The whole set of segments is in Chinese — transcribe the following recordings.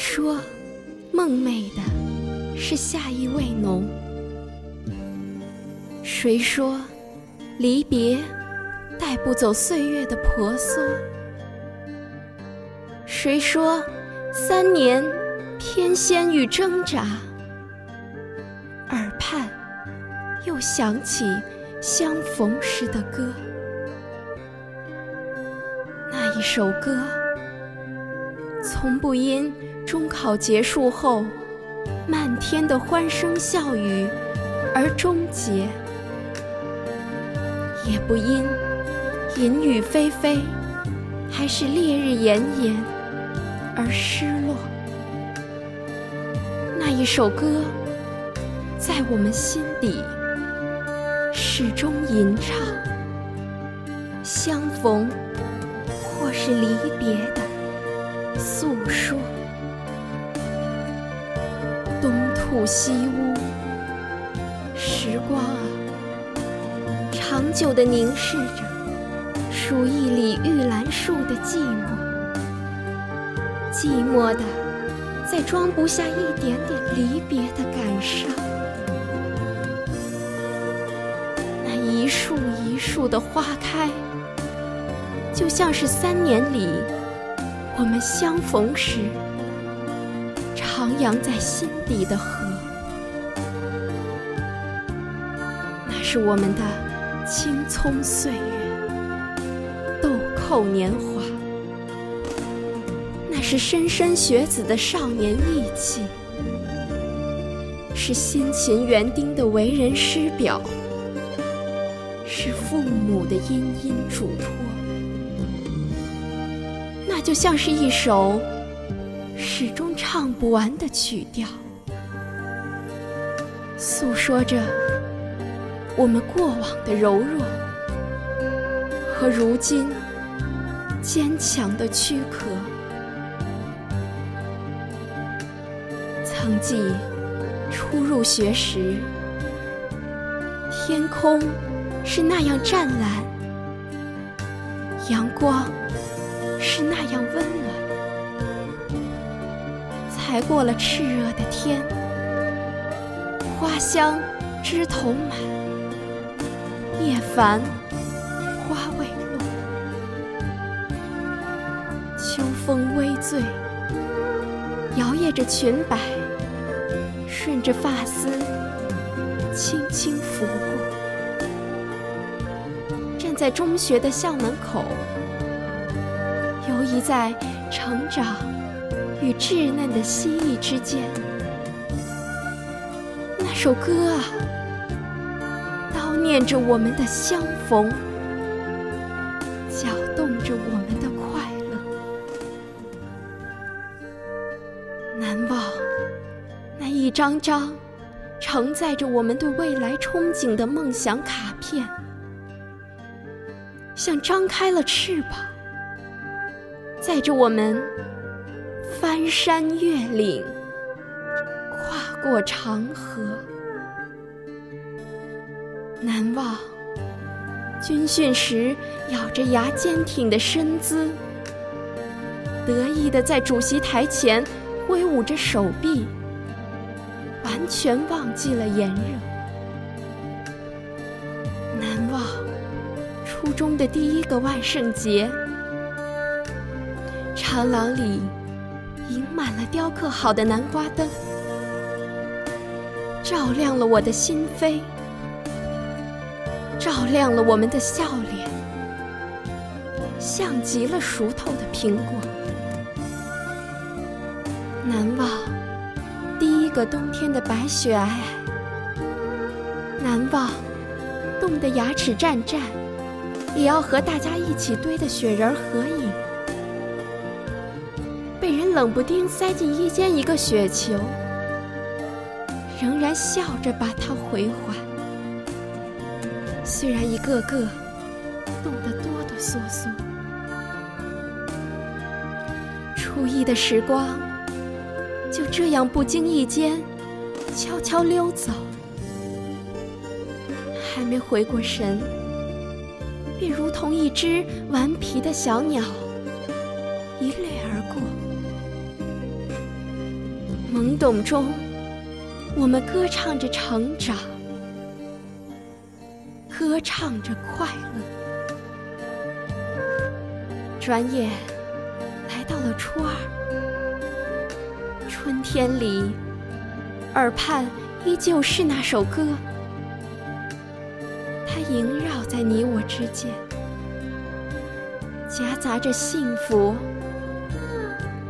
说，梦寐的是夏意未浓？谁说，离别带不走岁月的婆娑？谁说，三年偏跹与挣扎？耳畔又响起相逢时的歌，那一首歌。从不因中考结束后漫天的欢声笑语而终结，也不因淫雨霏霏还是烈日炎炎而失落。那一首歌，在我们心底始终吟唱，相逢或是离别的。诉说，东吐西呜，时光啊，长久地凝视着数一里玉兰树的寂寞，寂寞的，再装不下一点点离别的感伤。那一树一树的花开，就像是三年里。我们相逢时，徜徉在心底的河，是我们的青葱岁月，豆蔻年华；那是莘莘学子的少年意气，是辛勤园丁的为人师表，是父母的殷殷嘱托。那就像是一首始终唱不完的曲调，诉说着我们过往的柔弱和如今坚强的躯壳。曾记初入学时，天空是那样湛蓝，阳光。是那样温暖。才过了炽热的天，花香枝头满，叶繁花未落。秋风微醉，摇曳着裙摆，顺着发丝轻轻拂过。站在中学的校门口。游移在成长与稚嫩的心意之间，那首歌啊，念着我们的相逢，搅动着我们的快乐。难忘那一张张承载着我们对未来憧憬的梦想卡片，像张开了翅膀。载着我们翻山越岭，跨过长河。难忘军训时咬着牙坚挺的身姿，得意的在主席台前挥舞着手臂，完全忘记了炎热。难忘初中的第一个万圣节。长廊里盈满了雕刻好的南瓜灯，照亮了我的心扉，照亮了我们的笑脸，像极了熟透的苹果。难忘第一个冬天的白雪皑皑，难忘冻得牙齿战战，也要和大家一起堆的雪人合影。被人冷不丁塞进衣间一个雪球，仍然笑着把它回还。虽然一个个冻得哆哆嗦嗦，初一的时光就这样不经意间悄悄溜走，还没回过神，便如同一只顽皮的小鸟，一掠而过。懵懂中，我们歌唱着成长，歌唱着快乐。转眼来到了初二，春天里，耳畔依旧是那首歌，它萦绕在你我之间，夹杂着幸福，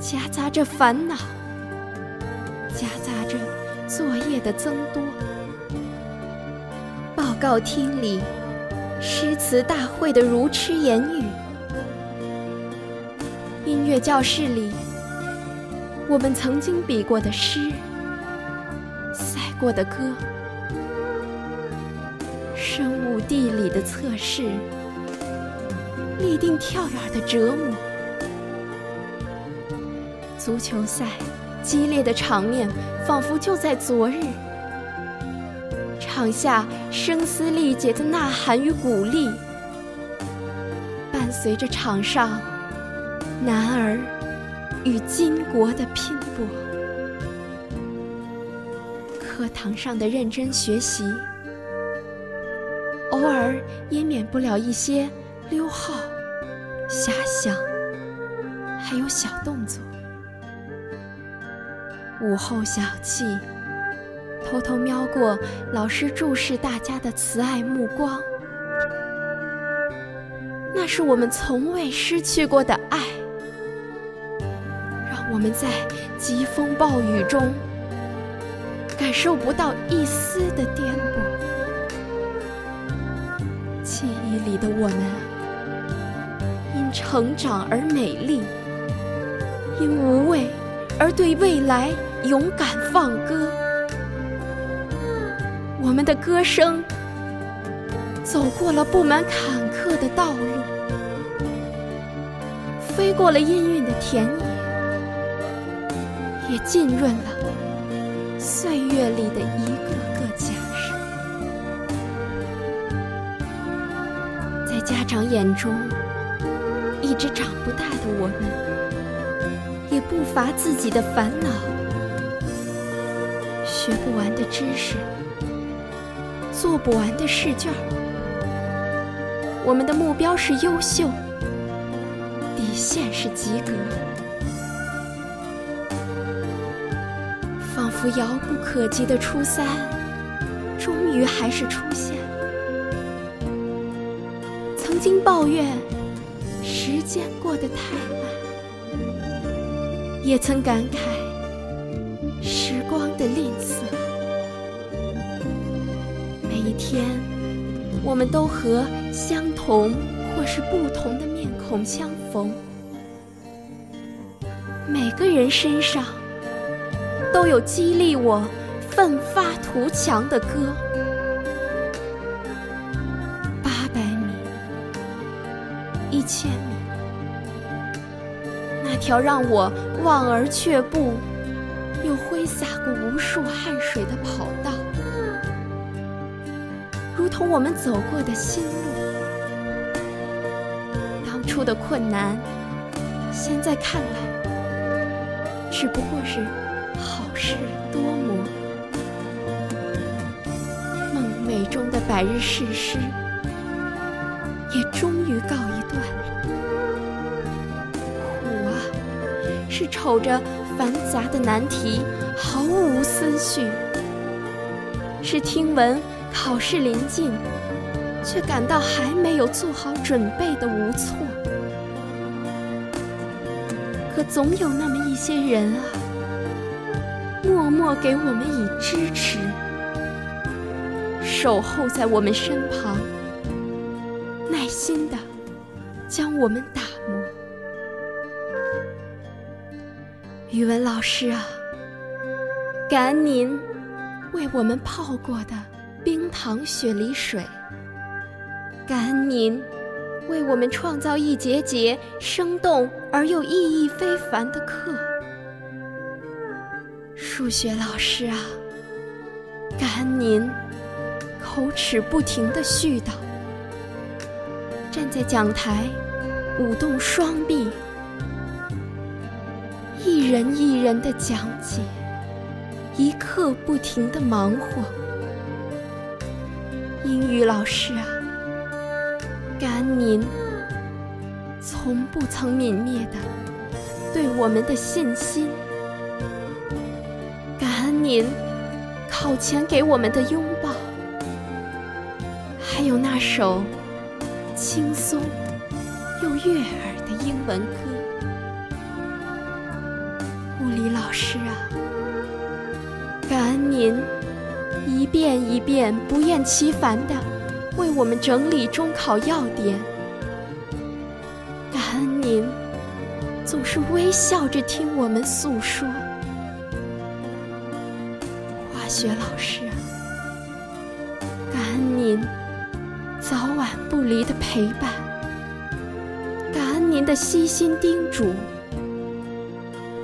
夹杂着烦恼。夹杂着作业的增多，告厅里诗词大会的如痴言语，音乐教室里我们曾经比过的诗，赛过的歌，生物地理的测试，立定跳远的折磨，足球赛。激烈的场面仿佛就在昨日，场下声嘶力竭的呐喊与鼓励，伴随着场上男儿与巾帼的拼搏。课堂上的认真学习，偶尔也免不了一些溜号、遐想，还有小动作。午后小憩，偷偷瞄过老师注视大家的慈爱目光，那是我们从未失去过的爱，让我们在疾风暴雨中感受不到一丝的颠簸。记忆里的我们，因成长而美丽，因无畏而对未来。勇敢放歌，我们的歌声走过了布满坎坷的道路，飞过了氤氲的田野，也浸润了岁月里的一个个假声。在家长眼中，一直长不大的我们，也不乏自己的烦恼。学不完的知识，做不完的试卷我们的目标是优秀，底线是及格。仿佛遥不可及的初三，终于还是出现。曾经抱怨时间过得太慢，也曾感慨。我们都和相同或是不同的面孔相逢。每个人身上都有激励我奋发图强的歌。八百米，一千米，那条让我望而却步。又挥洒过无数汗水的跑道，同我们走过的新路。当初的困难，现在看来，只不过是好事多磨。梦寐中的百日誓师，也终于告一段落。苦啊，是瞅着。繁杂的难题毫无思绪，是听闻考试临近，却感到还没有做好准备的无措。可总有那么一些人啊，默默给我们以支持，守候在我们身旁，耐心的将我们打磨。语文老师啊，感恩您为我们泡过的冰糖雪梨水，感恩您为我们创造一节节生动而又意义非凡的课。数学老师啊，感恩您口齿不停的絮叨，站在讲台舞动双臂。一人一人的讲解，一刻不停的忙活。英语老师啊，感恩您从不曾泯灭的对我们的信心，感恩您考前给我们的拥抱，还有那首轻松又悦耳的英文歌。物理老师啊，感恩您。一遍一遍不厌其烦地为我们整理中考要点，感恩您总是微笑着听我们诉说。化学老师，感恩您早晚不离的陪伴，感恩您的悉心叮嘱，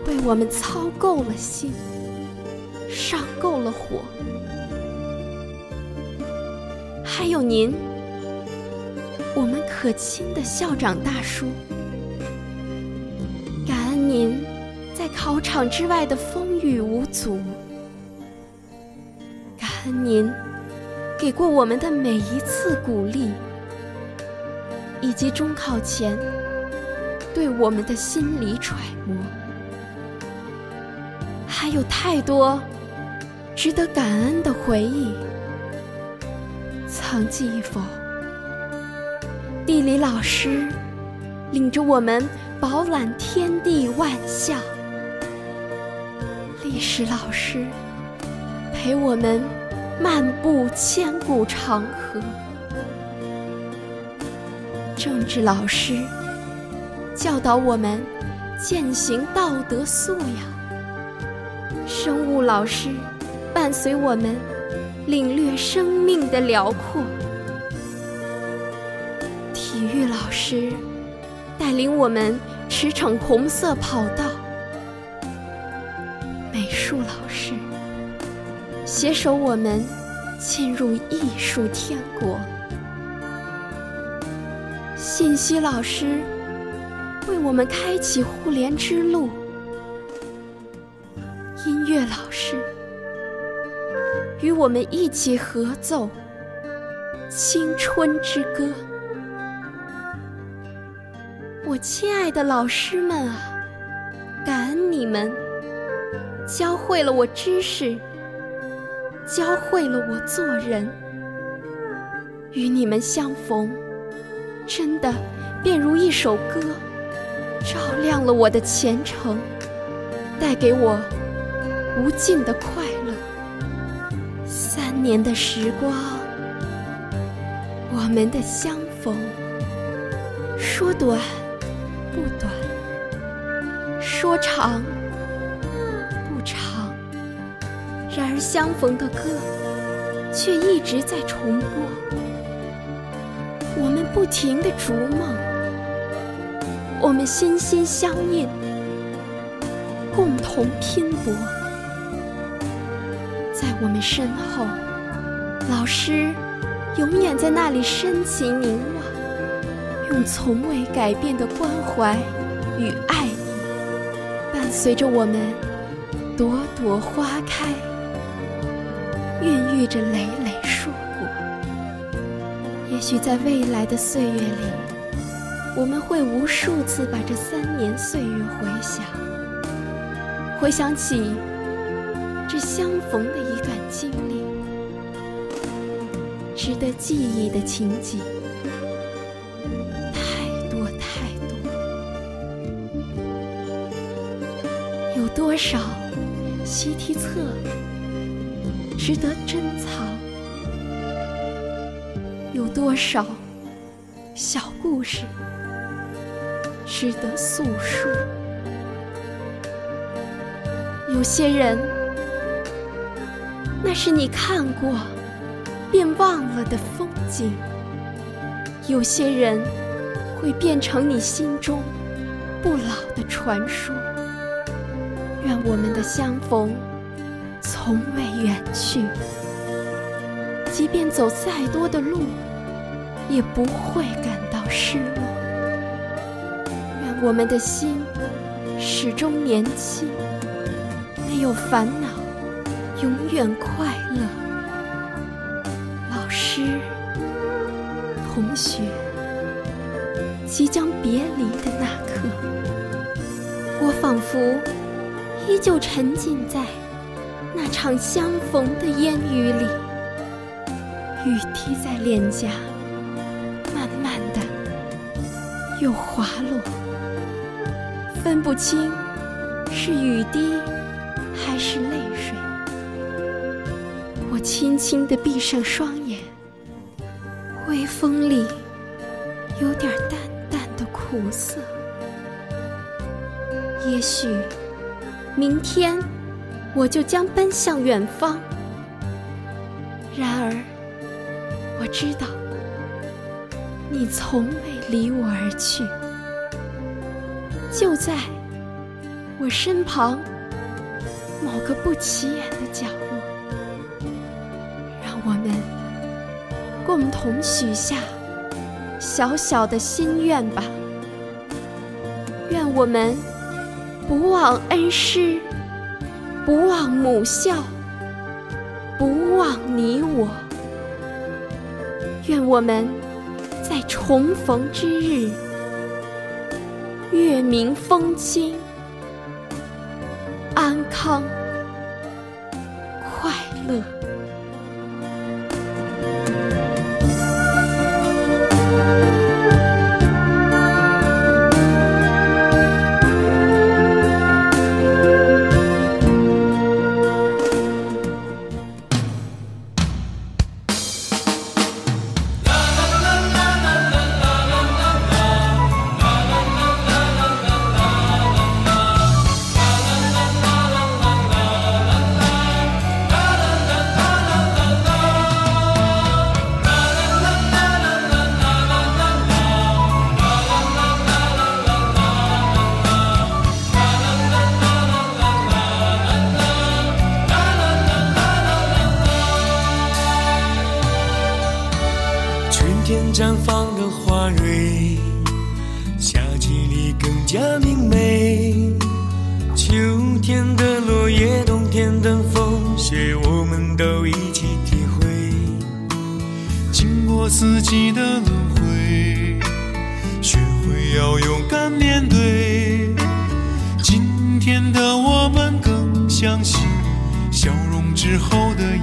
为我们操够了心，上够了火。还有您，我们可亲的校长大叔，感恩您在考场之外的风雨无阻，感恩您给过我们的每一次鼓励，以及中考前对我们的心理揣摩，还有太多值得感恩的回忆。曾记否？地理老师领着我们饱览天地万象，历史老师陪我们漫步千古长河，政治老师教导我们践行道德素养，生物老师伴随我们。领略生命的辽阔，体育老师带领我们驰骋红色跑道，美术老师携手我们进入艺术天国，信息老师为我们开启互联之路，音乐老。与我们一起合奏《青春之歌》，我亲爱的老师们啊，感恩你们教会了我知识，教会了我做人。与你们相逢，真的便如一首歌，照亮了我的前程，带给我无尽的快乐。年的时光，我们的相逢，说短不短，说长不长，然而相逢的歌却一直在重播。我们不停的逐梦，我们心心相印，共同拼搏，在我们身后。老师永远在那里深情凝望，用从未改变的关怀与爱意，伴随着我们朵朵花开，孕育着累累硕果。也许在未来的岁月里，我们会无数次把这三年岁月回想，回想起这相逢的一段经历。值得记忆的情景太多太多，有多少习题册值得珍藏？有多少小故事值得诉说？有些人，那是你看过。便忘了的风景，有些人会变成你心中不老的传说。愿我们的相逢从未远去，即便走再多的路，也不会感到失落。愿我们的心始终年轻，没有烦恼，永远快乐。知、同学即将别离的那刻，我仿佛依旧沉浸在那场相逢的烟雨里，雨滴在脸颊，慢慢的又滑落，分不清是雨滴还是泪水。我轻轻地闭上双眼，风里有点淡淡的苦涩。也许明天我就将奔向远方，然而我知道你从未离我而去，就在我身旁某个不起眼同许下小小的心愿吧。愿我们不忘恩师，不忘母校，不忘你我。愿我们在重逢之日，月明风清，安康快乐。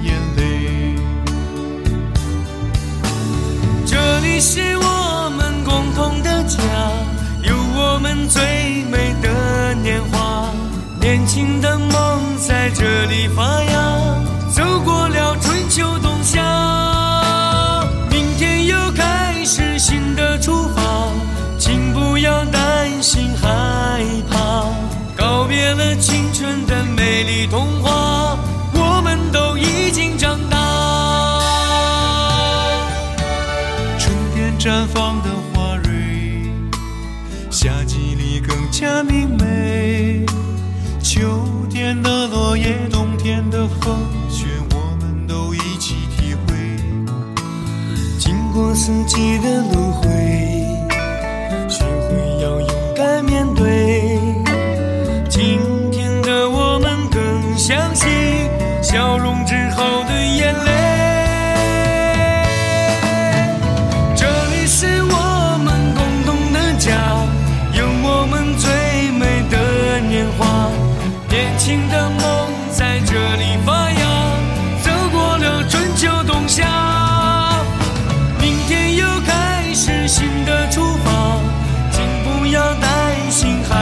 眼泪。这里是我们共同的家，有我们最美的年华，年轻的梦在这里发芽，走过了春秋冬夏，明天又开始新的出发，请不要担心害怕，告别了青春的美丽童话，绽放的花蕊，夏季里更加明媚。心。